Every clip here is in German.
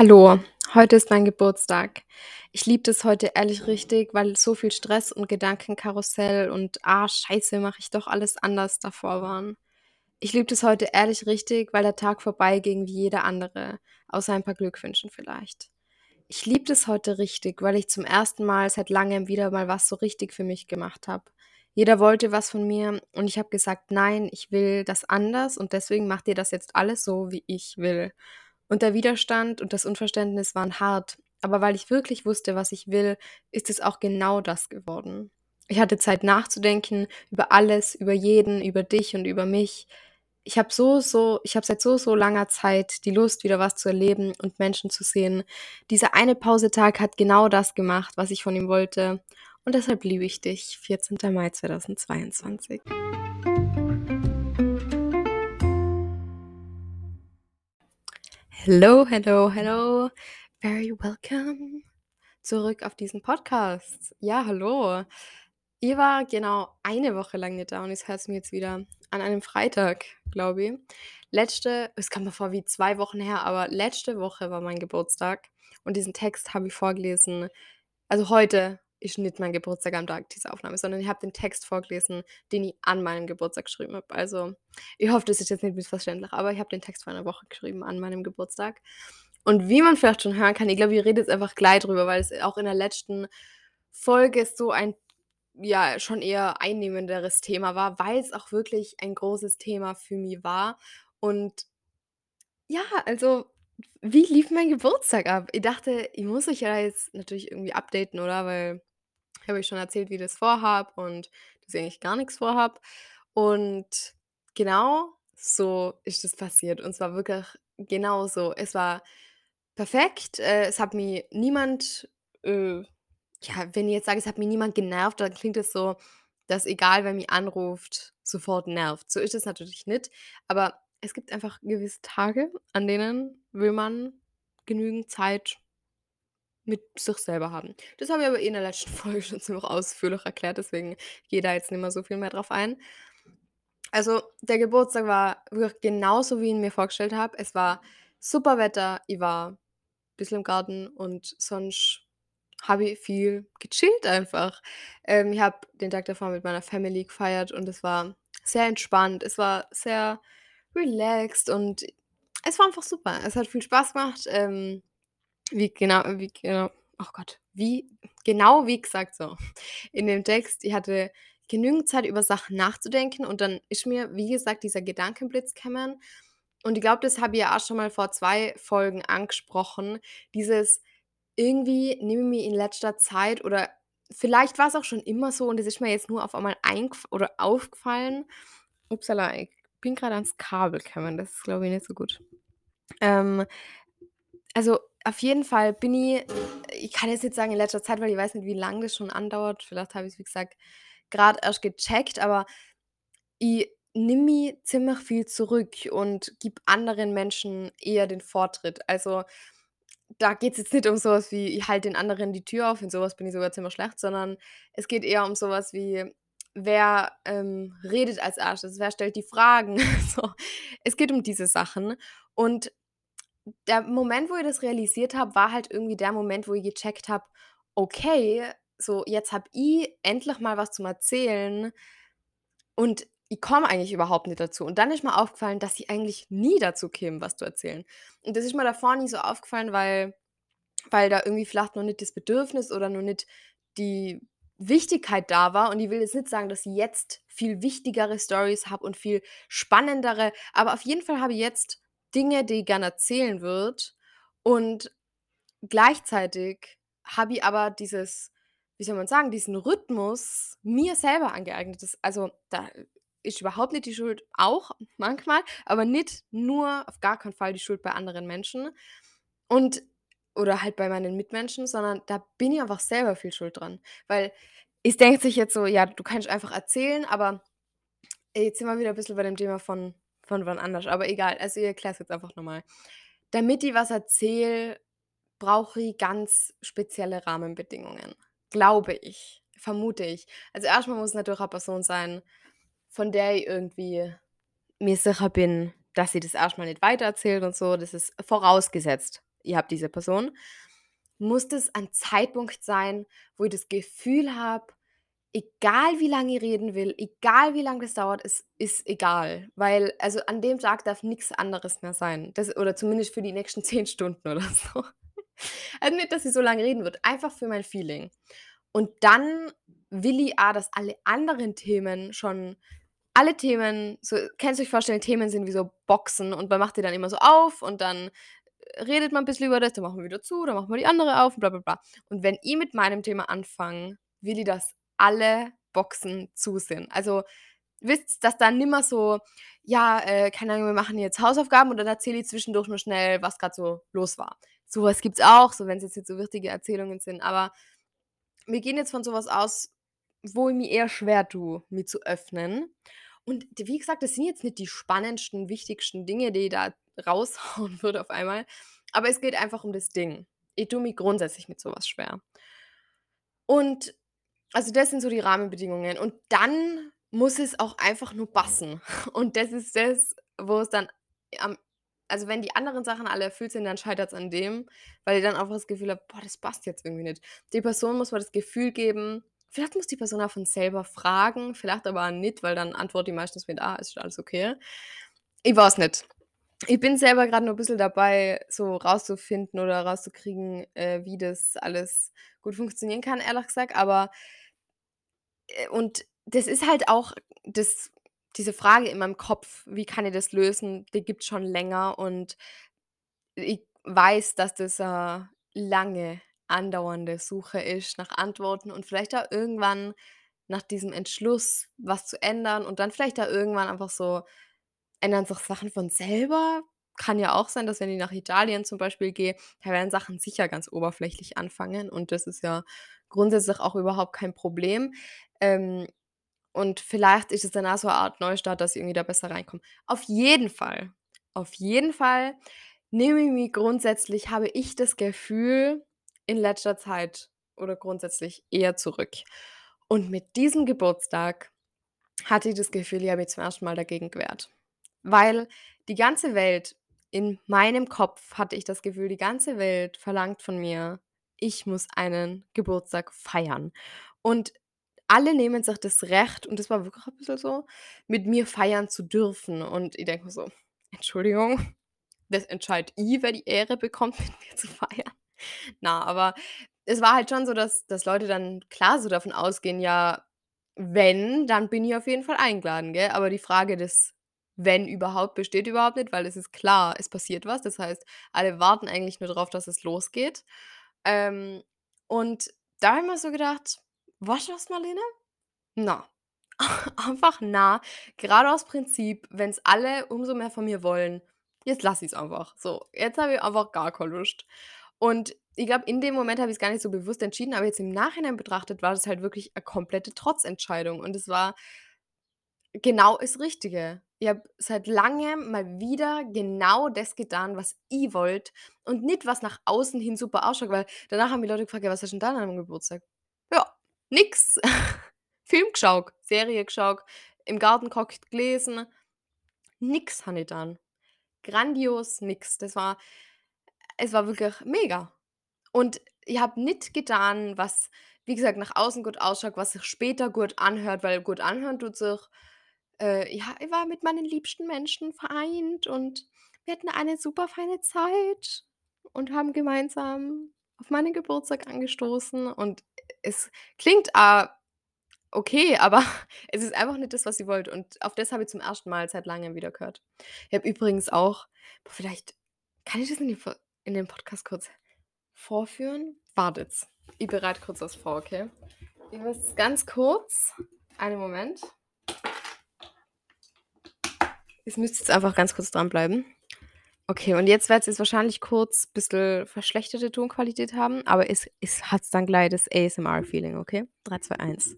Hallo, heute ist mein Geburtstag. Ich liebe das heute ehrlich richtig, weil so viel Stress und Gedankenkarussell und ah, Scheiße, mache ich doch alles anders davor waren. Ich liebe das heute ehrlich richtig, weil der Tag vorbei ging wie jeder andere, außer ein paar Glückwünschen vielleicht. Ich liebe das heute richtig, weil ich zum ersten Mal seit langem wieder mal was so richtig für mich gemacht habe. Jeder wollte was von mir und ich habe gesagt, nein, ich will das anders und deswegen macht ihr das jetzt alles so, wie ich will. Und der Widerstand und das Unverständnis waren hart, aber weil ich wirklich wusste, was ich will, ist es auch genau das geworden. Ich hatte Zeit nachzudenken über alles, über jeden, über dich und über mich. Ich habe so, so, ich habe seit so, so langer Zeit die Lust, wieder was zu erleben und Menschen zu sehen. Dieser eine Pausetag hat genau das gemacht, was ich von ihm wollte. Und deshalb liebe ich dich. 14. Mai 2022. Hello, hello, hello. Very welcome zurück auf diesen Podcast. Ja, hallo. Ihr war genau eine Woche lang nicht da und ich hört mir jetzt wieder an einem Freitag, glaube ich. Letzte, es kam mir vor wie zwei Wochen her, aber letzte Woche war mein Geburtstag und diesen Text habe ich vorgelesen. Also heute ist nicht mein Geburtstag am Tag dieser Aufnahme, sondern ich habe den Text vorgelesen, den ich an meinem Geburtstag geschrieben habe. Also, ich hoffe, das ist jetzt nicht missverständlich, aber ich habe den Text vor einer Woche geschrieben an meinem Geburtstag. Und wie man vielleicht schon hören kann, ich glaube, ich rede jetzt einfach gleich drüber, weil es auch in der letzten Folge so ein ja schon eher einnehmenderes Thema war, weil es auch wirklich ein großes Thema für mich war. Und ja, also wie lief mein Geburtstag ab? Ich dachte, ich muss euch ja jetzt natürlich irgendwie updaten, oder? Weil habe euch schon erzählt, wie ich das vorhab und dass ich eigentlich gar nichts vorhab. Und genau so ist es passiert. Und zwar wirklich genau so. Es war perfekt. Äh, es hat mir niemand, äh, ja, wenn ich jetzt sage, es hat mir niemand genervt, dann klingt es so, dass egal, wer mich anruft, sofort nervt. So ist es natürlich nicht. Aber es gibt einfach gewisse Tage, an denen will man genügend Zeit mit sich selber haben. Das habe ich aber eh in der letzten Folge schon ziemlich ausführlich erklärt, deswegen gehe da jetzt nicht mehr so viel mehr drauf ein. Also, der Geburtstag war wirklich genauso, wie ich ihn mir vorgestellt habe. Es war super Wetter, ich war ein bisschen im Garten und sonst habe ich viel gechillt einfach. Ähm, ich habe den Tag davor mit meiner Family gefeiert und es war sehr entspannt. Es war sehr relaxed und es war einfach super. Es hat viel Spaß gemacht. Ähm, wie genau, wie genau, oh Gott, wie genau wie gesagt so in dem Text. Ich hatte genügend Zeit über Sachen nachzudenken und dann ist mir, wie gesagt, dieser Gedankenblitz gekommen. Und ich glaube, das habe ich ja auch schon mal vor zwei Folgen angesprochen. Dieses irgendwie nehme ich in letzter Zeit oder vielleicht war es auch schon immer so und das ist mir jetzt nur auf einmal oder aufgefallen. Upsala, ich bin gerade ans Kabel gekommen, das ist, glaube ich, nicht so gut. Ähm, also, auf jeden Fall bin ich ich kann jetzt nicht sagen in letzter Zeit, weil ich weiß nicht, wie lange das schon andauert. Vielleicht habe ich es, wie gesagt, gerade erst gecheckt, aber ich nehme mich ziemlich viel zurück und gebe anderen Menschen eher den Vortritt. Also, da geht es jetzt nicht um sowas wie, ich halte den anderen die Tür auf, in sowas bin ich sogar ziemlich schlecht, sondern es geht eher um sowas wie, wer, ähm, redet als Erstes, wer stellt die Fragen, so. Es geht um diese Sachen und der Moment, wo ich das realisiert habe, war halt irgendwie der Moment, wo ich gecheckt habe: „Okay, so jetzt habe ich endlich mal was zum Erzählen und ich komme eigentlich überhaupt nicht dazu.“ Und dann ist mir aufgefallen, dass ich eigentlich nie dazu käme, was zu erzählen. Und das ist mir davor nie so aufgefallen, weil weil da irgendwie vielleicht noch nicht das Bedürfnis oder noch nicht die Wichtigkeit da war. Und ich will jetzt nicht sagen, dass ich jetzt viel wichtigere Stories habe und viel spannendere, aber auf jeden Fall habe ich jetzt Dinge, die ich gerne erzählen würde. Und gleichzeitig habe ich aber dieses, wie soll man sagen, diesen Rhythmus mir selber angeeignet. Das, also da ist überhaupt nicht die Schuld, auch manchmal, aber nicht nur, auf gar keinen Fall die Schuld bei anderen Menschen. Und oder halt bei meinen Mitmenschen, sondern da bin ich einfach selber viel schuld dran. Weil es denkt sich jetzt so, ja, du kannst einfach erzählen, aber jetzt sind wir wieder ein bisschen bei dem Thema von von wann anders, aber egal. Also, ich erkläre es jetzt einfach nochmal. Damit ich was erzähle, brauche ich ganz spezielle Rahmenbedingungen. Glaube ich, vermute ich. Also, erstmal muss natürlich eine Person sein, von der ich irgendwie mir sicher bin, dass sie das erstmal nicht weitererzählt und so. Das ist vorausgesetzt. ihr habt diese Person, muss das ein Zeitpunkt sein, wo ich das Gefühl habe, egal wie lange ich reden will, egal wie lange das dauert, es ist egal. Weil, also an dem Tag darf nichts anderes mehr sein. Das, oder zumindest für die nächsten zehn Stunden oder so. Also nicht, dass sie so lange reden wird, einfach für mein Feeling. Und dann will ich auch, dass alle anderen Themen schon alle Themen, so kannst du euch vorstellen, Themen sind wie so Boxen und man macht die dann immer so auf und dann redet man ein bisschen über das, dann machen wir wieder zu, dann machen wir die andere auf und bla bla bla. Und wenn ich mit meinem Thema anfange, will ich, dass alle Boxen zu sind. Also wisst, dass da nimmer so, ja, äh, keine Ahnung, wir machen jetzt Hausaufgaben und dann erzähle ich zwischendurch nur schnell, was gerade so los war. Sowas gibt es auch, so wenn es jetzt nicht so wichtige Erzählungen sind, aber wir gehen jetzt von sowas aus, wo ich mir eher schwer tue, mich zu öffnen. Und wie gesagt, das sind jetzt nicht die spannendsten, wichtigsten Dinge, die ich da raushauen würde auf einmal. Aber es geht einfach um das Ding. Ich tue mich grundsätzlich mit sowas schwer. Und also das sind so die Rahmenbedingungen. Und dann muss es auch einfach nur passen. Und das ist das, wo es dann am also wenn die anderen Sachen alle erfüllt sind, dann scheitert es an dem, weil ich dann einfach das Gefühl habe, boah, das passt jetzt irgendwie nicht. Die Person muss mir das Gefühl geben, vielleicht muss die Person auch von selber fragen, vielleicht aber nicht, weil dann antwortet die meistens mit, ah, ist alles okay. Ich weiß nicht. Ich bin selber gerade noch ein bisschen dabei, so rauszufinden oder rauszukriegen, äh, wie das alles gut funktionieren kann, ehrlich gesagt. Aber und das ist halt auch das diese Frage in meinem Kopf, wie kann ich das lösen, die gibt es schon länger und ich weiß, dass das eine lange andauernde Suche ist nach Antworten und vielleicht auch irgendwann nach diesem Entschluss was zu ändern und dann vielleicht da irgendwann einfach so ändern sich Sachen von selber. Kann ja auch sein, dass wenn ich nach Italien zum Beispiel gehe, da werden Sachen sicher ganz oberflächlich anfangen und das ist ja grundsätzlich auch überhaupt kein Problem. Ähm, und vielleicht ist es dann auch so eine Art Neustart, dass ich irgendwie da besser reinkomme. Auf jeden Fall, auf jeden Fall nehme ich mich grundsätzlich, habe ich das Gefühl in letzter Zeit oder grundsätzlich eher zurück. Und mit diesem Geburtstag hatte ich das Gefühl, ich habe mich zum ersten Mal dagegen gewehrt. Weil die ganze Welt, in meinem Kopf hatte ich das Gefühl, die ganze Welt verlangt von mir, ich muss einen Geburtstag feiern. Und alle nehmen sich das Recht, und das war wirklich ein bisschen so, mit mir feiern zu dürfen. Und ich denke mir so, Entschuldigung, das entscheidet ich, wer die Ehre bekommt, mit mir zu feiern. Na, aber es war halt schon so, dass, dass Leute dann klar so davon ausgehen, ja, wenn, dann bin ich auf jeden Fall eingeladen, gell? Aber die Frage des wenn überhaupt besteht überhaupt nicht, weil es ist klar, es passiert was. Das heißt, alle warten eigentlich nur darauf, dass es losgeht. Ähm, und da habe ich mir so gedacht, was das, Marlene? Na. einfach na. Gerade aus Prinzip, wenn es alle umso mehr von mir wollen, jetzt lasse ich es einfach. So, jetzt habe ich einfach gar keine Lust. Und ich glaube, in dem Moment habe ich es gar nicht so bewusst entschieden, aber jetzt im Nachhinein betrachtet war das halt wirklich eine komplette Trotzentscheidung. Und es war genau das Richtige. Ich habe seit langem mal wieder genau das getan, was ich wollte und nicht, was nach außen hin super ausschaut, weil danach haben die Leute gefragt: „Ja, was hast du denn da an deinem Geburtstag?“ Ja, nix. Film geschaut, Serie geschaut, im Garten gehockt, gelesen. Nix habe ich dann. Grandios nix. Das war es war wirklich mega. Und ich habe nicht getan, was, wie gesagt, nach außen gut ausschaut, was sich später gut anhört, weil gut anhören tut sich äh, ja, ich war mit meinen liebsten Menschen vereint und wir hatten eine super feine Zeit und haben gemeinsam auf meinen Geburtstag angestoßen und es klingt, ah, okay, aber es ist einfach nicht das, was sie wollte und auf das habe ich zum ersten Mal seit Langem wieder gehört. Ich habe übrigens auch boah, vielleicht kann ich das in den in den Podcast kurz vorführen? Wartet. Ich bereite kurz was vor, okay? Ich muss ganz kurz einen Moment. Jetzt müsst ihr jetzt einfach ganz kurz dranbleiben. Okay, und jetzt wird es jetzt wahrscheinlich kurz ein bisschen verschlechterte Tonqualität haben, aber es, es hat dann gleich das ASMR-Feeling, okay? 3, 2, 1.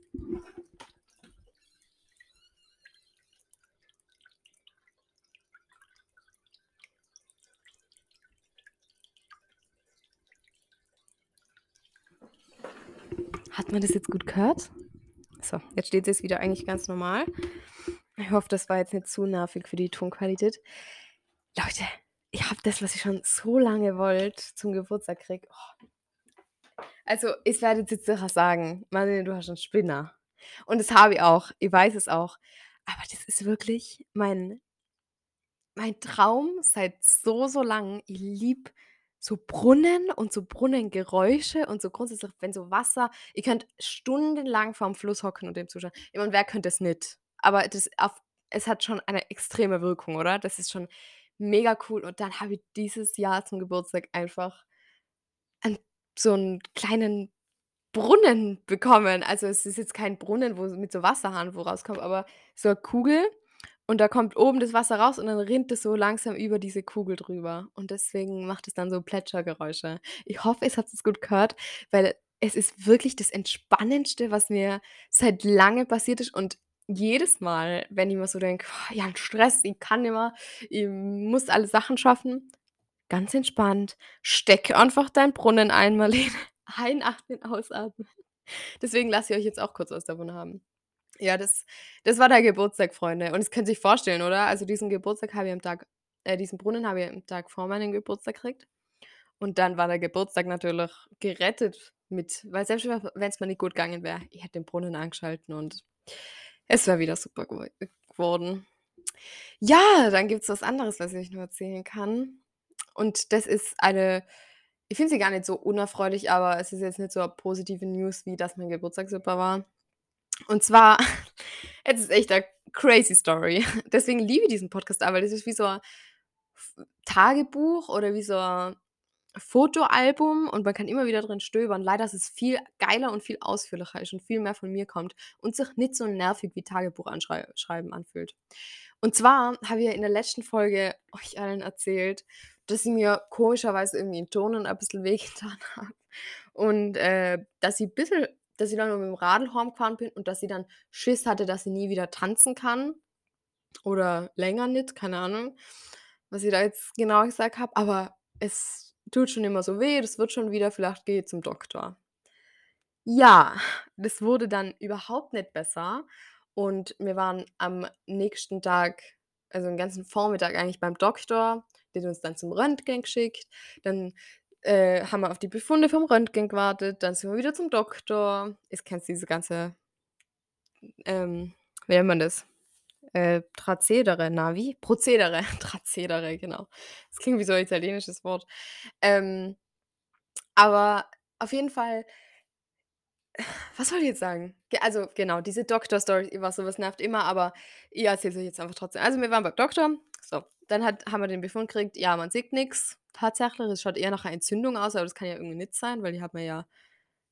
Hat man das jetzt gut gehört? So, jetzt steht es wieder eigentlich ganz normal. Ich hoffe, das war jetzt nicht zu nervig für die Tonqualität. Leute, ich habe das, was ich schon so lange wollte, zum Geburtstag kriege. Oh. Also, ich werde jetzt sicher sagen: „Marlene, du hast einen Spinner.“ Und das habe ich auch. Ich weiß es auch. Aber das ist wirklich mein mein Traum seit so, so lang. Ich liebe so Brunnen und so Brunnengeräusche und so grundsätzlich, wenn so Wasser ich könnte stundenlang vorm Fluss hocken und dem zuschauen. Ich meine, wer könnte das nicht? Aber das auf es hat schon eine extreme Wirkung, oder? Das ist schon mega cool. Und dann habe ich dieses Jahr zum Geburtstag einfach ein so 'n kleinen Brunnen bekommen. Also, es ist jetzt kein Brunnen, wo mit so Wasserhahn wo rauskommt, aber so 'ne Kugel und da kommt oben das Wasser raus und dann rinnt es so langsam über diese Kugel drüber und deswegen macht es dann so Plätschergeräusche. Ich hoffe, es hat es gut gehört, weil es ist wirklich das Entspannendste, was mir seit Langem passiert ist und jedes Mal, wenn ich mir so denke: „Oh, ja, Stress, ich kann mehr, ich muss alle Sachen schaffen“, ganz entspannt, steck einfach deinen Brunnen ein, Marlene. Einatmen, ausatmen. Deswegen lasse ich euch jetzt auch kurz was davon haben. Ja, das das war der Geburtstag, Freunde. Und das könnt sich vorstellen, oder? Also, diesen Geburtstag habe ich am Tag äh, diesen Brunnen habe ich am Tag vor meinem Geburtstag gekriegt. Und dann war der Geburtstag natürlich gerettet mit weil selbst wenn es mir nicht gut gegangen wäre, ich hätte den Brunnen angeschalten und es wäre wieder super gewo geworden. Ja, dann gibt's was anderes, was ich euch noch erzählen kann. Und das ist eine ich finde sie gar nicht so unerfreulich, aber es ist jetzt nicht so positive News, wie dass mein Geburtstag super war. Und zwar, es ist echt 'ne crazy Story. Deswegen liebe ich diesen Podcast auch, weil das ist wie so 'n F Tagebuch oder wie so 'n Fotoalbum und man kann immer wieder drin stöbern. Leider ist es viel geiler und viel ausführlicher ist und viel mehr von mir kommt und sich nicht so nervig wie Tagebuch anschrei schreiben anfühlt. Und zwar habe ich ja in der letzten Folge euch allen erzählt, dass ich mir komischerweise irgendwie in Turnen ein bisschen wehgetan habe und, äh, dass ich bisschen dass ich dann noch mit'm Radl heimgefahren bin und dass ich dann Schiss hatte, dass ich nie wieder tanzen kann oder länger nicht, keine Ahnung, was ich da jetzt genau gesagt habe, aber es tut schon immer so weh, das wird schon wieder, vielleicht gehe ich zum Doktor. Ja, das wurde dann überhaupt nicht besser und wir waren am nächsten Tag, also den ganzen Vormittag eigentlich beim Doktor. Der uns dann zum Röntgen geschickt. Dann, äh, haben wir auf die Befunde vom Röntgen gewartet, dann sind wir wieder zum Doktor. Jetzt kennst diese ganze ähm, wie nennt man das? Äh, na wie? Prozedere, Trazedere, genau. Das klingt wie so 'n italienisches Wort. Ähm, aber auf jeden Fall was wollte ich jetzt sagen? Ge also genau, diese Doktor-Story, was so was nervt immer, aber ich erzähle es euch jetzt einfach trotzdem. Also, wir waren beim Doktor, so, dann hat haben wir den Befund gekriegt, ja, man sieht nix tatsächlich. Es schaut eher nach 'ner Entzündung aus, aber das kann ja irgendwie nicht sein, weil die hat mir ja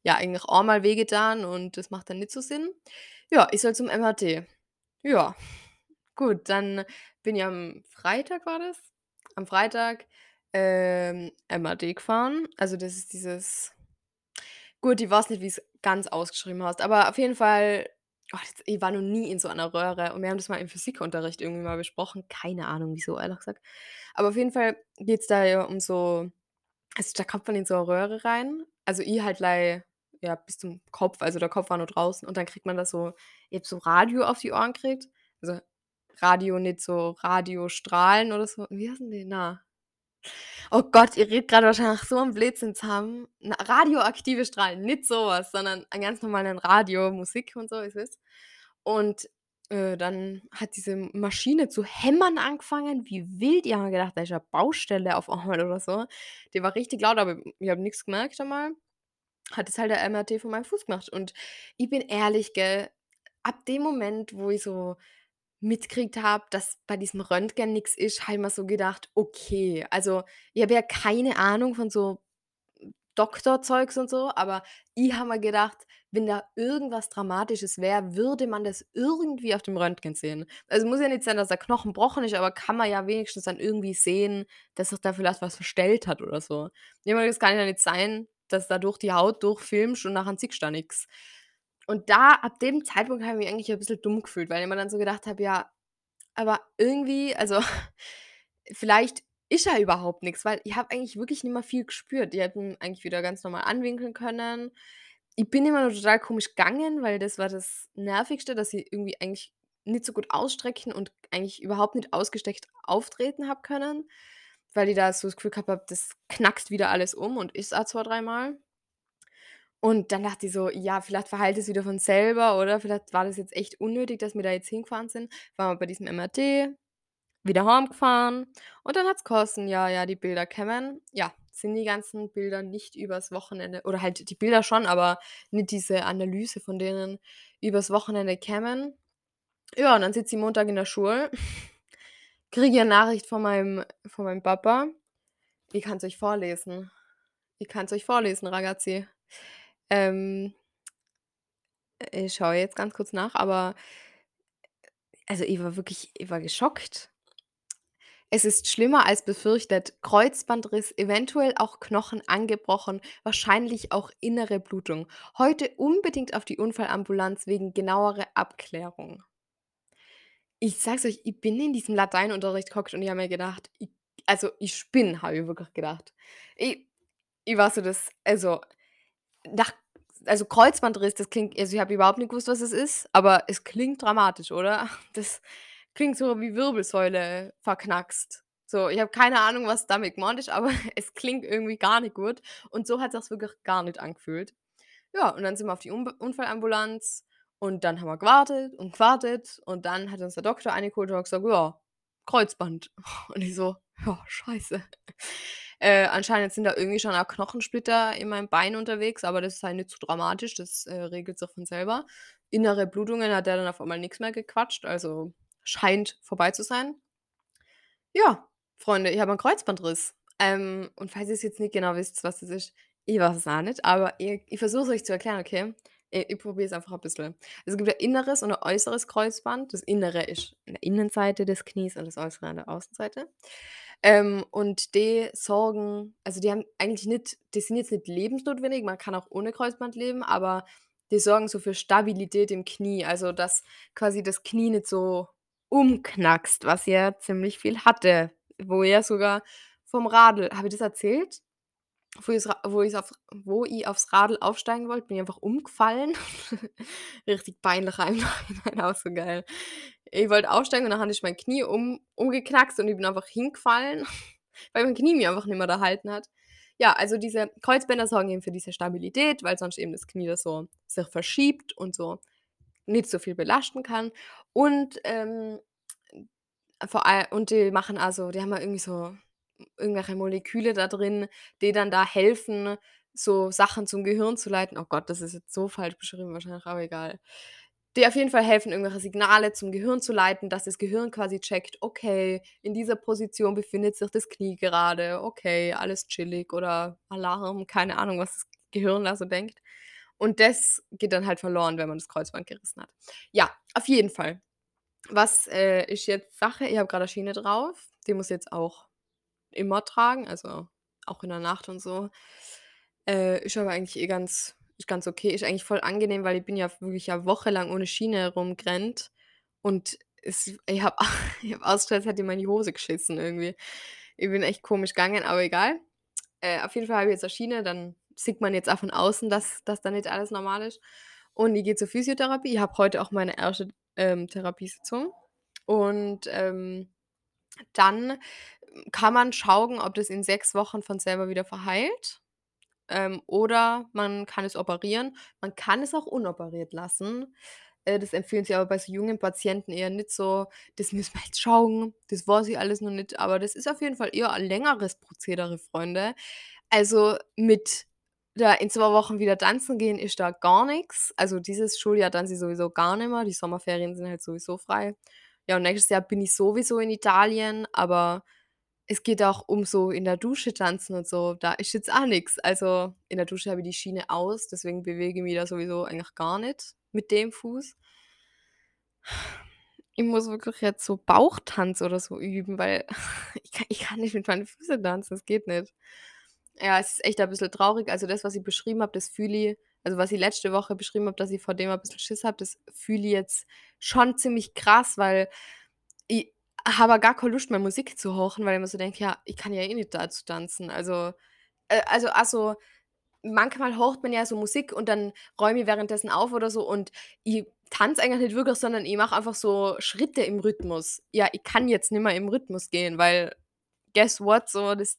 ja eigentlich einmal wehgetan und das macht dann nicht so Sinn. Ja, ich soll zum MRT. Ja, gut, dann bin ich am Freitag war das? Am Freitag, ähm, MRT gefahren. Also, das ist dieses gut, ich weiß nicht, wie's ganz ausgeschrieben heißt, aber auf jeden Fall oh, das ich war noch nie in so einer Röhre und wir haben das mal im Physikunterricht irgendwie mal besprochen. Keine Ahnung wieso, ehrlich gesagt. Aber auf jeden Fall geht's da ja um so also, da kommt man in so 'ne Röhre rein. Also, ich halt lei ja, bis zum Kopf, also, der Kopf war nur draußen und dann kriegt man da so ich habe so Radio auf die Ohren gekriegt. Also, Radio, nicht so Radiostrahlen oder so. Wie heißen die? Na Oh Gott, ich rede grad wahrscheinlich so 'n Blödsinn zusammen. Na, radioaktive Strahlen, nicht so was, sondern einen ganz normalen Radio, Musik und so, ihr wisst. Und, äh, dann hat diese Maschine zu hämmern angefangen wie wild. Ich habe gedacht, da ist ja Baustelle auf einmal oder so. Die war richtig laut, aber ich habe nix gemerkt einmal. Hat es halt der MRT von meinem Fuß gemacht und ich bin ehrlich, gell, ab dem Moment, wo ich so mitgekriegt habe, dass bei diesem Röntgen nix ist, habe ich mir so gedacht: „Okay.“ Also, ich habe ja keine Ahnung von so Doktorzeugs und so, aber ich habe mir gedacht, wenn da irgendwas Dramatisches wäre, würde man das irgendwie auf dem Röntgen sehen. Also, muss ja nicht sein, dass der Knochen gebrochen ist, aber kann man ja wenigstens dann irgendwie sehen, dass sich da vielleicht was verstellt hat oder so. Ich meine, das kann ja nicht sein, dass da durch die Haut durchfilmst und nachher siehst du da nix. Und da ab dem Zeitpunkt habe ich mich eigentlich ein bisschen dumm gefühlt, weil ich mir dann so gedacht habe: „Ja, aber irgendwie also, vielleicht ist ja überhaupt nix“, weil ich habe eigentlich wirklich nicht mehr viel gespürt. Die hätten eigentlich wieder ganz normal anwinkeln können. Ich bin immer noch total komisch gegangen, weil das war das Nervigste, dass ich irgendwie eigentlich nicht so gut ausstrecken und eigentlich überhaupt nicht ausgestreckt auftreten habe können. weil ich da so das Gefühl gehabt habe, das knackst wieder alles um und ist auch 2, dreimal. Und dann dachte ich so: „Ja, vielleicht verheilt es wieder von selber, oder? Vielleicht war das jetzt echt unnötig, dass wir da jetzt hingefahren sind.“ Waren wir bei diesem MRT, wieder heimgefahren und dann hat's geheißen: „Ja, ja, die Bilder kämen.“ Ja, sind die ganzen Bilder nicht übers Wochenende oder halt die Bilder schon, aber nicht diese Analyse von denen übers Wochenende kämen. Ja, und dann sitze ich Montag in der Schule, kriege ich 'ne Nachricht von meinem von meinem Papa. Ich kann's euch vorlesen. Ich kann's euch vorlesen, Ragazzi. Ähm äh, ich schaue jetzt ganz kurz nach, aber also, ich war wirklich ich war geschockt. Es ist schlimmer als befürchtet. Kreuzbandriss, eventuell auch Knochen angebrochen, wahrscheinlich auch innere Blutung. Heute unbedingt auf die Unfallambulanz wegen genauerer Abklärung. Ich sage es euch, ich bin in diesem Lateinunterricht gehockt und ich habe mir gedacht, i also, ich spinne, habe ich wirklich gedacht. I ich war so das also, nach also, Kreuzbandriss, das klingt also, ich habe überhaupt nicht gewusst, was es ist, aber es klingt dramatisch, oder? Das klingt so wie Wirbelsäule verknackst. So, ich habe keine Ahnung, was damit gemeint ist, aber es klingt irgendwie gar nicht gut und so hat sich's wirklich gar nicht angefühlt. Ja, und dann sind wir auf die Unfallambulanz und dann haben wir gewartet und gewartet und dann hat uns der Doktor reingeholt und gesagt: „Ja, Kreuzband.“ Und ich so: „Ja, scheiße.“ Äh, anscheinend sind da irgendwie schon auch Knochensplitter in meinem Bein unterwegs, aber das ist halt nicht so dramatisch, das, äh, regelt sich von selber. Innere Blutungen hat der dann auf einmal nix mehr gequatscht, also scheint vorbei zu sein. Ja, Freunde, ich habe 'n Kreuzbandriss. Ähm, und falls ihr's jetzt nicht genau wisst, was das ist, ich weiß es auch nicht, aber ich ich versuche es euch zu erklären, okay? I ich probiere es einfach 'n bisschen. Es gibt ein inneres und ein äußeres Kreuzband. Das Innere ist an der Innenseite des Knies und das Äußere an der Außenseite. Ähm, und die sorgen also, die haben eigentlich nicht die sind jetzt nicht lebensnotwendig, man kann auch ohne Kreuzband leben, aber die sorgen so für Stabilität im Knie, also, dass quasi das Knie nicht so umknackst, was er ziemlich viel hatte, wo er sogar vom Radl habe ich das erzählt? Wo ich's auf wo ich aufs Radl aufsteigen wollte, bin ich einfach umgefallen. Richtig peinlich Nachhinein, auch so geil. Ich wollte aufsteigen und dann hatte ich mein Knie um umgeknackst und ich bin einfach hingefallen, weil mein Knie mich einfach nicht mehr da gehalten hat. Ja, also, diese Kreuzbänder sorgen eben für diese Stabilität, weil sonst eben das Knie da so sich verschiebt und so nicht so viel belasten kann. Und, ähm, vor all und die machen also die haben ja irgendwie so irgendwelche Moleküle da drin, die dann da helfen, so Sachen zum Gehirn zu leiten. Oh Gott, das ist jetzt so falsch beschrieben wahrscheinlich, aber egal. Die auf jeden Fall helfen, irgendwelche Signale zum Gehirn zu leiten, dass das Gehirn quasi checkt: „Okay, in dieser Position befindet sich das Knie gerade. Okay, alles chillig“ oder Alarm, keine Ahnung, was das Gehirn da so denkt. Und das geht dann halt verloren, wenn man das Kreuzband gerissen hat. Ja, auf jeden Fall. Was, äh, ist jetzt Sache? Ich habe grad 'ne Schiene drauf, die muss jetzt auch immer tragen, also, auch in der Nacht und so. Äh, ist aber eigentlich eh ganz ist ganz okay. Ist eigentlich voll angenehm, weil ich bin ja wirklich ja wochenlang ohne Schiene rumgerannt und es ich habe ich ausgeschaut, als hätte ich mir in die Hose geschissen irgendwie. Ich bin echt komisch gegangen, aber egal. Äh, auf jeden Fall habe ich jetzt 'ne Schiene, dann sieht man jetzt auch von außen, dass dass da nicht alles normal ist. Und ich gehe zur Physiotherapie. Ich habe heute auch meine 1., ähm, Therapiesitzung und, ähm, dann kann man schauen, ob das in 6 Wochen von selber wieder verheilt, ähm, oder man kann es operieren. Man kann es auch unoperiert lassen. Äh, das empfehlen sie aber bei so jungen Patienten eher nicht so. Das müssen wir jetzt schauen, das weiß ich alles noch nicht, aber das ist auf jeden Fall eher ein längeres Prozedere, Freunde. Also, mit da in 2 Wochen wieder tanzen gehen ist da gar nix. Also, dieses Schuljahr tanze ich sowieso gar nicht mehr. Die Sommerferien sind halt sowieso frei. Ja, und nächstes Jahr bin ich sowieso in Italien, aber es geht auch um so in der Dusche tanzen und so. Da ist jetzt auch nix. Also, in der Dusche habe ich die Schiene aus, deswegen bewege ich mich da sowieso eigentlich gar nicht mit dem Fuß. Ich muss wirklich jetzt so Bauchtanz oder so üben, weil ich kann ich kann nicht mit meinen Füßen tanzen, das geht nicht. Ja, es ist echt ein bisschen traurig. Also, das, was ich beschrieben habe, das fühle ich also, was ich letzte Woche beschrieben habe, dass ich vor dem ein bisschen Schiss habe, das fühle ich jetzt schon ziemlich krass, weil ich habe gar keine Lust mehr, Musik zu hören, weil ich mir so denke: „Ja, ich kann ja eh nicht dazu tanzen.“ Also äh, also auch so manchmal hört man ja so Musik und dann räume ich währenddessen auf oder so und ich tanze eigentlich nicht wirklich, sondern ich mache einfach so Schritte im Rhythmus. Ja, ich kann jetzt nicht mehr im Rhythmus gehen, weil guess what, so das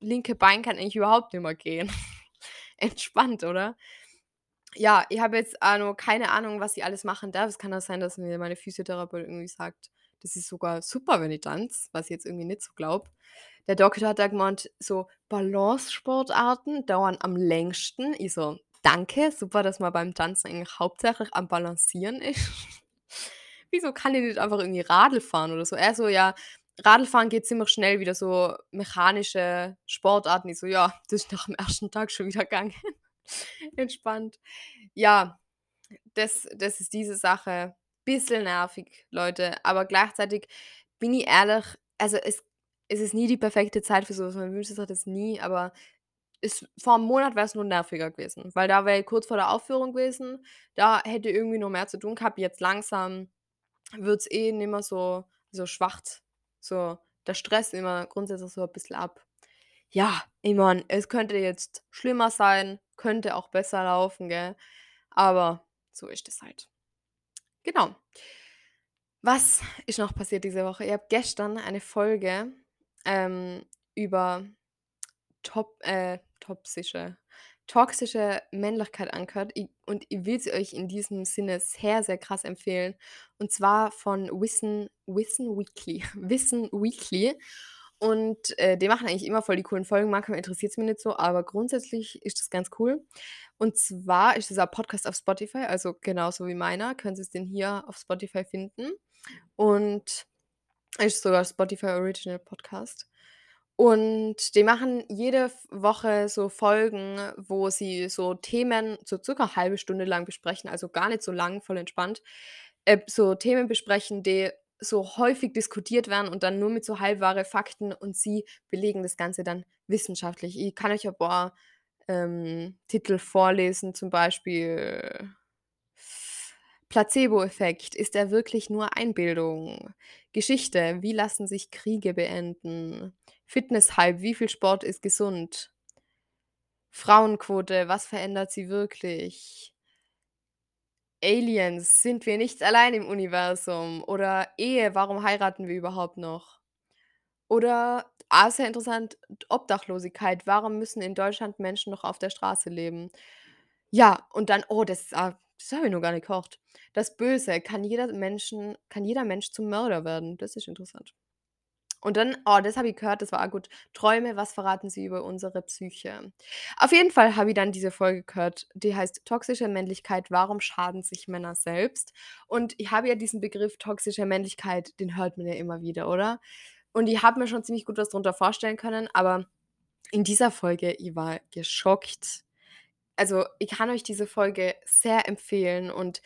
linke Bein kann eigentlich überhaupt nicht mehr gehen. Entspannt, oder? Ja, ich habe jetzt noch keine Ahnung, was ich alles machen darf. Es kann auch sein, dass mir meine Physiotherapeutin irgendwie sagt, das ist sogar super, wenn ich tanze, was ich jetzt irgendwie nicht so glaube. Der Doktor hat da gemeint, so Balancesportarten dauern am längsten. Ich so: „Danke, super, dass man beim Tanzen eigentlich hauptsächlich am Balancieren ist.“ Wieso kann ich nicht einfach irgendwie Radl fahren oder so? Er so: „Ja, Radlfahren geht ziemlich schnell wieder so mechanische Sportarten.“ Ich so: „Ja, das ist nach dem ersten Tag schon wieder gegangen.“ Entspannt. Ja, das das ist diese Sache. Bisschen nervig, Leute, aber gleichzeitig bin ich ehrlich, also es es ist nie die perfekte Zeit für so was. Man wünscht sich das nie, aber es vor 'm Monat wär's nur nerviger gewesen, weil da wäre ich kurz vor der Aufführung gewesen. Da hätte ich irgendwie noch mehr zu tun gehabt. Jetzt langsam wird's eh nimmer so so schwacht so der Stress immer grundsätzlich so 'n bisschen ab. Ja, ich meine, es könnte jetzt schlimmer sein, könnte auch besser laufen, gell? Aber so ist es halt. Genau. Was ist noch passiert diese Woche? Ich habe gestern eine Folge, ähm, über top äh, topsische toxische Männlichkeit angehört i und ich will sie euch in diesem Sinne sehr, sehr krass empfehlen. Und zwar von Wissen Wissen Weekly Wissen Weekly. Und, äh, die machen eigentlich immer voll die coolen Folgen. Manchmal interessiert's mich nicht so, aber grundsätzlich ist das ganz cool. Und zwar ist dieser Podcast auf Spotify, also genauso wie meiner, können Sie den hier auf Spotify finden. Und ist sogar Spotify Original Podcast. Und die machen jede Woche so Folgen, wo sie so Themen so circa halbe Stunde lang besprechen, also gar nicht so lang, voll entspannt. Äh, so Themen besprechen, die so häufig diskutiert werden und dann nur mit so halbwahre Fakten und sie belegen das Ganze dann wissenschaftlich. Ich kann euch ein paar, ähm, Titel vorlesen, zum Beispiel Placeboeffekt. Ist er wirklich nur Einbildung? Geschichte: Wie lassen sich Kriege beenden? Fitnesshype: Wie viel Sport ist gesund? Frauenquote: Was verändert sie wirklich? Aliens: Sind wir nicht allein im Universum? Oder Ehe: Warum heiraten wir überhaupt noch? Oder, ah, sehr interessant, Obdachlosigkeit: Warum müssen in Deutschland Menschen noch auf der Straße leben? Ja, und dann oh, das ah, das habe ich noch gar nicht gehört. Das Böse: Kann jeder Menschen kann jeder Mensch zum Mörder werden? Das ist interessant. Und dann oh, das habe ich gehört, das war auch gut. Träume: Was verraten sie über unsere Psyche? Auf jeden Fall habe ich dann diese Folge gehört, die heißt „Toxische Männlichkeit: Warum schaden sich Männer selbst?“ Und ich habe ja diesen Begriff toxische Männlichkeit, den hört man ja immer wieder, oder? Und ich habe mir schon ziemlich gut was drunter vorstellen können, aber in dieser Folge, ich war geschockt. Also, ich kann euch diese Folge sehr empfehlen und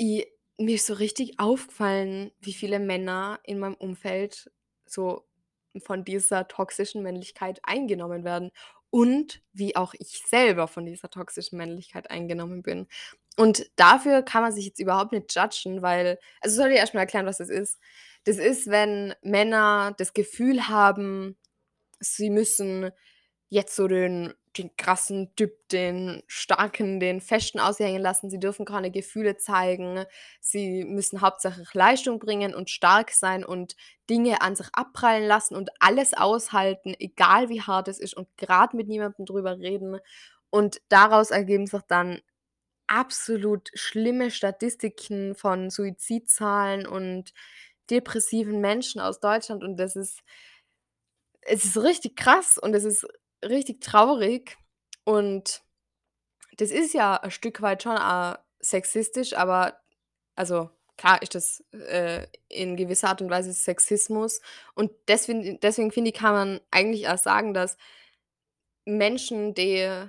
i mir ist so richtig aufgefallen, wie viele Männer in meinem Umfeld so von dieser toxischen Männlichkeit eingenommen werden und wie auch ich selber von dieser toxischen Männlichkeit eingenommen bin. Und dafür kann man sich jetzt überhaupt nicht judgen, weil also, soll ich erst mal erklären, was das ist. Das ist, wenn Männer das Gefühl haben, sie müssen jetzt so den den krassen Typ, den Starken, den Festen aushängen lassen. Sie dürfen keine Gefühle zeigen. Sie müssen hauptsächlich Leistung bringen und stark sein und Dinge an sich abprallen lassen und alles aushalten, egal wie hart es ist und grad mit niemandem drüber reden. Und daraus ergeben sich dann absolut schlimme Statistiken von Suizidzahlen und depressiven Menschen aus Deutschland und das ist es ist richtig krass und es ist richtig traurig und das ist ja ein Stück weit schon auch sexistisch, aber also, klar ist das, äh, in gewisser Art und Weise Sexismus und deswegen deswegen finde ich, kann man eigentlich auch sagen, dass Menschen, die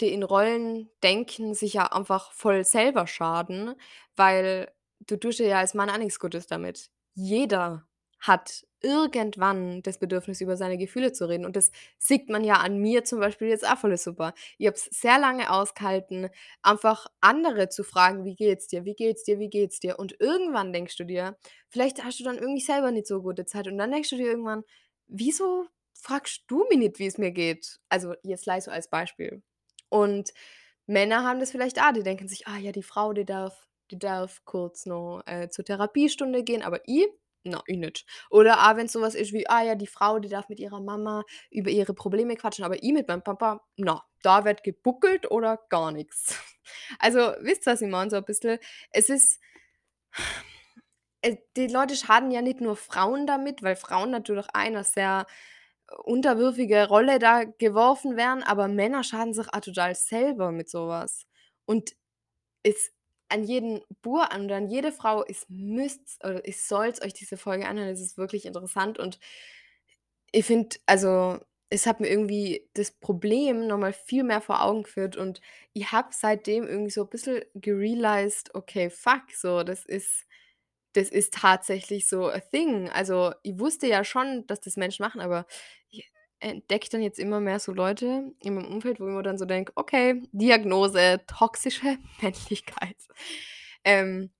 die in Rollen denken, sich ja einfach voll selber schaden, weil du tust dir ja als Mann auch nix Gutes damit. Jeder hat irgendwann das Bedürfnis, über seine Gefühle zu reden und das sieht man ja an mir zum Beispiel jetzt auch voll super. Ich habe es sehr lange ausgehalten, einfach andere zu fragen: „Wie geht's dir? Wie geht's dir? Wie geht's dir?“ Und irgendwann denkst du dir vielleicht hast du dann irgendwie selber nicht so gute Zeit und dann denkst du dir irgendwann: „Wieso fragst du mich nicht, wie's mir geht?“ Also, jetzt gleich so als Beispiel. Und Männer haben das vielleicht auch, die denken sich: „Ah ja, die Frau, die darf die darf kurz noch, äh, zur Therapiestunde gehen“, aber ich na, ich nicht. Oder auch wenn's so was ist wie: „Ah ja, die Frau, die darf mit ihrer Mama über ihre Probleme quatschen, aber ich mit meinem Papa, na, da wird gebuckelt oder gar nix.“ Also, wisst ihr, was ich meine, so ein bisschen? Es ist äh, die Leute schaden ja nicht nur Frauen damit, weil Frauen natürlich auch in 'ner sehr unterwürfige Rolle da geworfen werden, aber Männer schaden sich auch total selber mit so was. Und es an jeden Bur und an jede Frau, es müsst oder ihr sollt euch diese Folge anhören. Es ist wirklich interessant und ich finde also, es hat mir irgendwie das Problem noch mal viel mehr vor Augen geführt und ich habe seitdem irgendwie so 'n bisschen gerealized: „Okay, fuck, so, das ist das ist tatsächlich so a thing.“ Also, ich wusste ja schon, dass das Menschen machen, aber ich entdecke dann jetzt immer mehr so Leute in meinem Umfeld, wo ich mir dann so denke: „Okay, Diagnose toxische Männlichkeit.“ Ähm,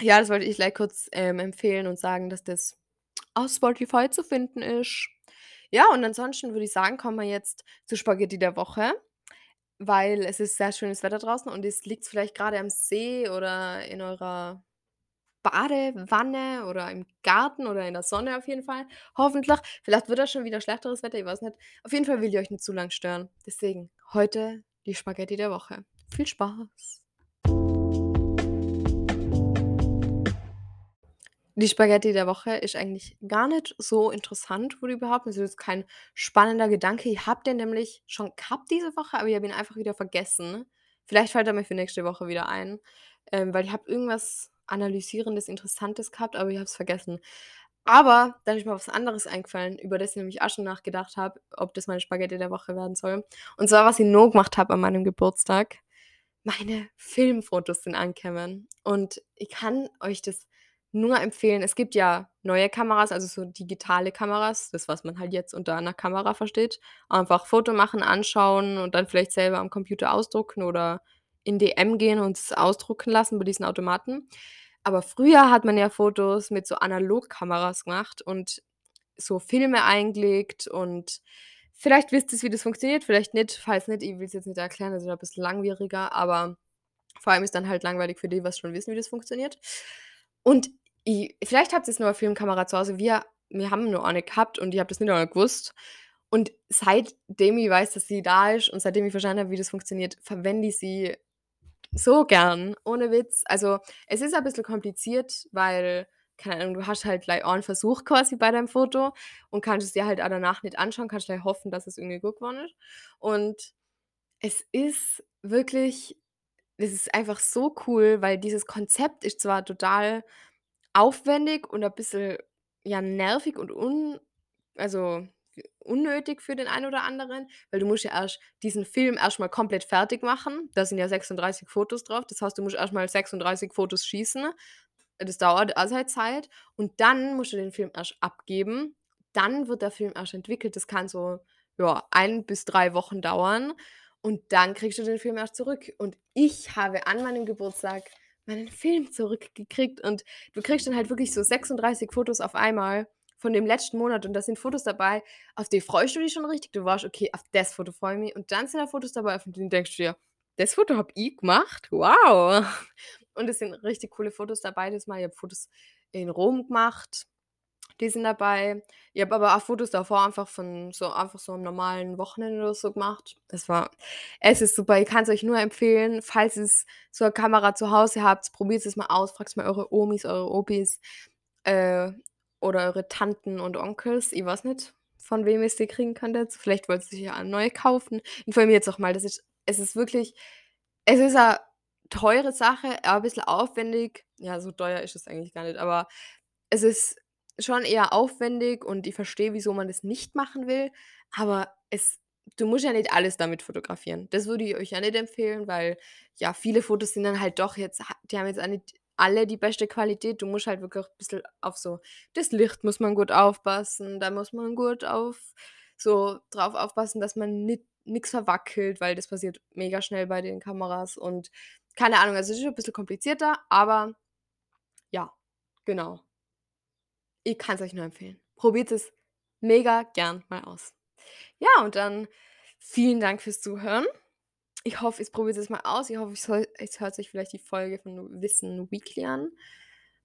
ja, das wollte ich gleich kurz, ähm, empfehlen und sagen, dass das auf Spotify zu finden ist. Ja, und ansonsten würde ich sagen, kommen wir jetzt zu Spaghetti der Woche, weil es ist sehr schönes Wetter draußen und es liegt vielleicht grade am See oder in eurer Badewanne oder im Garten oder in der Sonne auf jeden Fall, hoffentlich. Vielleicht wird das schon wieder schlechteres Wetter, ich weiß nicht. Auf jeden Fall will ich euch nicht zu lang stören. Deswegen heute die Spaghetti der Woche. Viel Spaß. Die Spaghetti der Woche ist eigentlich gar nicht so interessant, würde ich behaupten. Es ist jetzt kein spannender Gedanke. Ich habe den nämlich schon gehabt diese Woche, aber ich habe ihn einfach wieder vergessen. Vielleicht fällt er mir für nächste Woche wieder ein, ähm, weil ich habe irgendwas Analysierendes, Interessantes gehabt, aber ich habe es vergessen. Aber dann ist mir was anderes eingefallen, über das ich nämlich auch schon nachgedacht habe, ob das meine Spaghetti der Woche werden soll. Und zwar, was ich noch gemacht habe an meinem Geburtstag. Meine Filmfotos sind angekommen und ich kann euch das nur empfehlen. Es gibt ja neue Kameras, also so digitale Kameras, das, was man halt jetzt unter einer Kamera versteht. Einfach Foto machen, anschauen und dann vielleicht selber am Computer ausdrucken oder in DM gehen und es ausdrucken lassen bei diesen Automaten. Aber früher hat man ja Fotos mit so Analogkameras gemacht und so Filme eingelegt und vielleicht wisst ihr's, wie das funktioniert, vielleicht nicht. Falls nicht, ich will es jetzt nicht erklären, das ist ja 'n bisschen langwieriger, aber vor allem ist dann halt langweilig für die, was schon wissen, wie das funktioniert. Und i vielleicht habt ihr's nur 'ne Filmkamera zu Hause. Wir wir haben nur eine gehabt und ich habe das nicht einmal gewusst. Und seitdem ich weiß, dass sie da ist und seitdem ich verstanden habe, wie das funktioniert, verwende ich sie so gern, ohne Witz. Also, es ist ein bisschen kompliziert, weil, keine Ahnung, du hast halt gleich einen Versuch quasi bei deinem Foto und kannst es dir halt auch danach nicht anschauen, kannst gleich hoffen, dass es irgendwie gut geworden ist. Und es ist wirklich es ist einfach so cool, weil dieses Konzept ist zwar total aufwendig und ein bisschen, ja, nervig und un also, unnötig für den einen oder anderen, weil du musst ja erst diesen Film erst mal komplett fertig machen. Da sind ja 36 Fotos drauf. Das heißt, du musst erst mal 36 Fotos schießen. Das dauert seine Zeit und dann musst du den Film erst abgeben. Dann wird der Film erst entwickelt. Das kann so, ja, 1 bis 3 Wochen dauern und dann kriegst du den Film erst zurück. Und ich habe an meinem Geburtstag meinen Film zurückgekriegt und du kriegst dann halt wirklich so 36 Fotos auf einmal von dem letzten Monat und da sind Fotos dabei, auf die freust du dich schon richtig. Du weißt: „Okay, auf das Foto freue ich mich.“ Und dann sind da Fotos dabei, von denen denkst du dir: „Das Foto habe ich gemacht? Wow!“ Und es sind richtig coole Fotos dabei diesmal. Ich habe Fotos in Rom gemacht, die sind dabei. Ich habe aber auch Fotos davor einfach von so einfach so 'nem normalen Wochenende oder so gemacht. Es war es ist super. Ich kann's euch nur empfehlen, falls ihr's so 'ne Kamera zu Hause habt, probiert es mal aus, fragt mal eure Omis, eure Opis, äh, oder eure Tanten und Onkels. Ich weiß nicht, von wem ihr's die kriegen könntet. Vielleicht wollt ihr sich ja eine neue kaufen. Informiert's euch mal. Das ist es ist wirklich es ist a teure Sache, auch ein bisschen aufwendig. Ja, so teuer ist es eigentlich gar nicht, aber es ist schon eher aufwendig und ich verstehe, wieso man das nicht machen will, aber es du musst ja nicht alles damit fotografieren. Das würde ich euch ja nicht empfehlen, weil, ja, viele Fotos sind dann halt doch jetzt die haben jetzt auch nicht alle die beste Qualität. Du musst halt wirklich ein bisschen auf so das Licht muss man gut aufpassen, da muss man gut auf so drauf aufpassen, dass man nicht nix verwackelt, weil das passiert mega schnell bei den Kameras und keine Ahnung, also, es ist schon 'n bisschen komplizierter, aber ja, genau. Ich kann's euch nur empfehlen. Probiert es mega gern mal aus. Ja, und dann vielen Dank fürs Zuhören. Ich hoffe, ihr probiert es mal aus. Ich hoffe, es es hört sich vielleicht die Folge von Wissen Weekly an.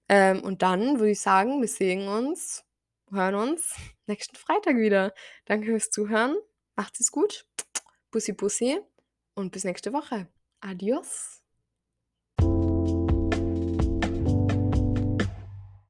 Ähm, und dann würde ich sagen, wir sehen uns, hören uns nächsten Freitag wieder. Danke fürs Zuhören. Macht's es gut. Bussi, bussi und bis nächste Woche. Adios.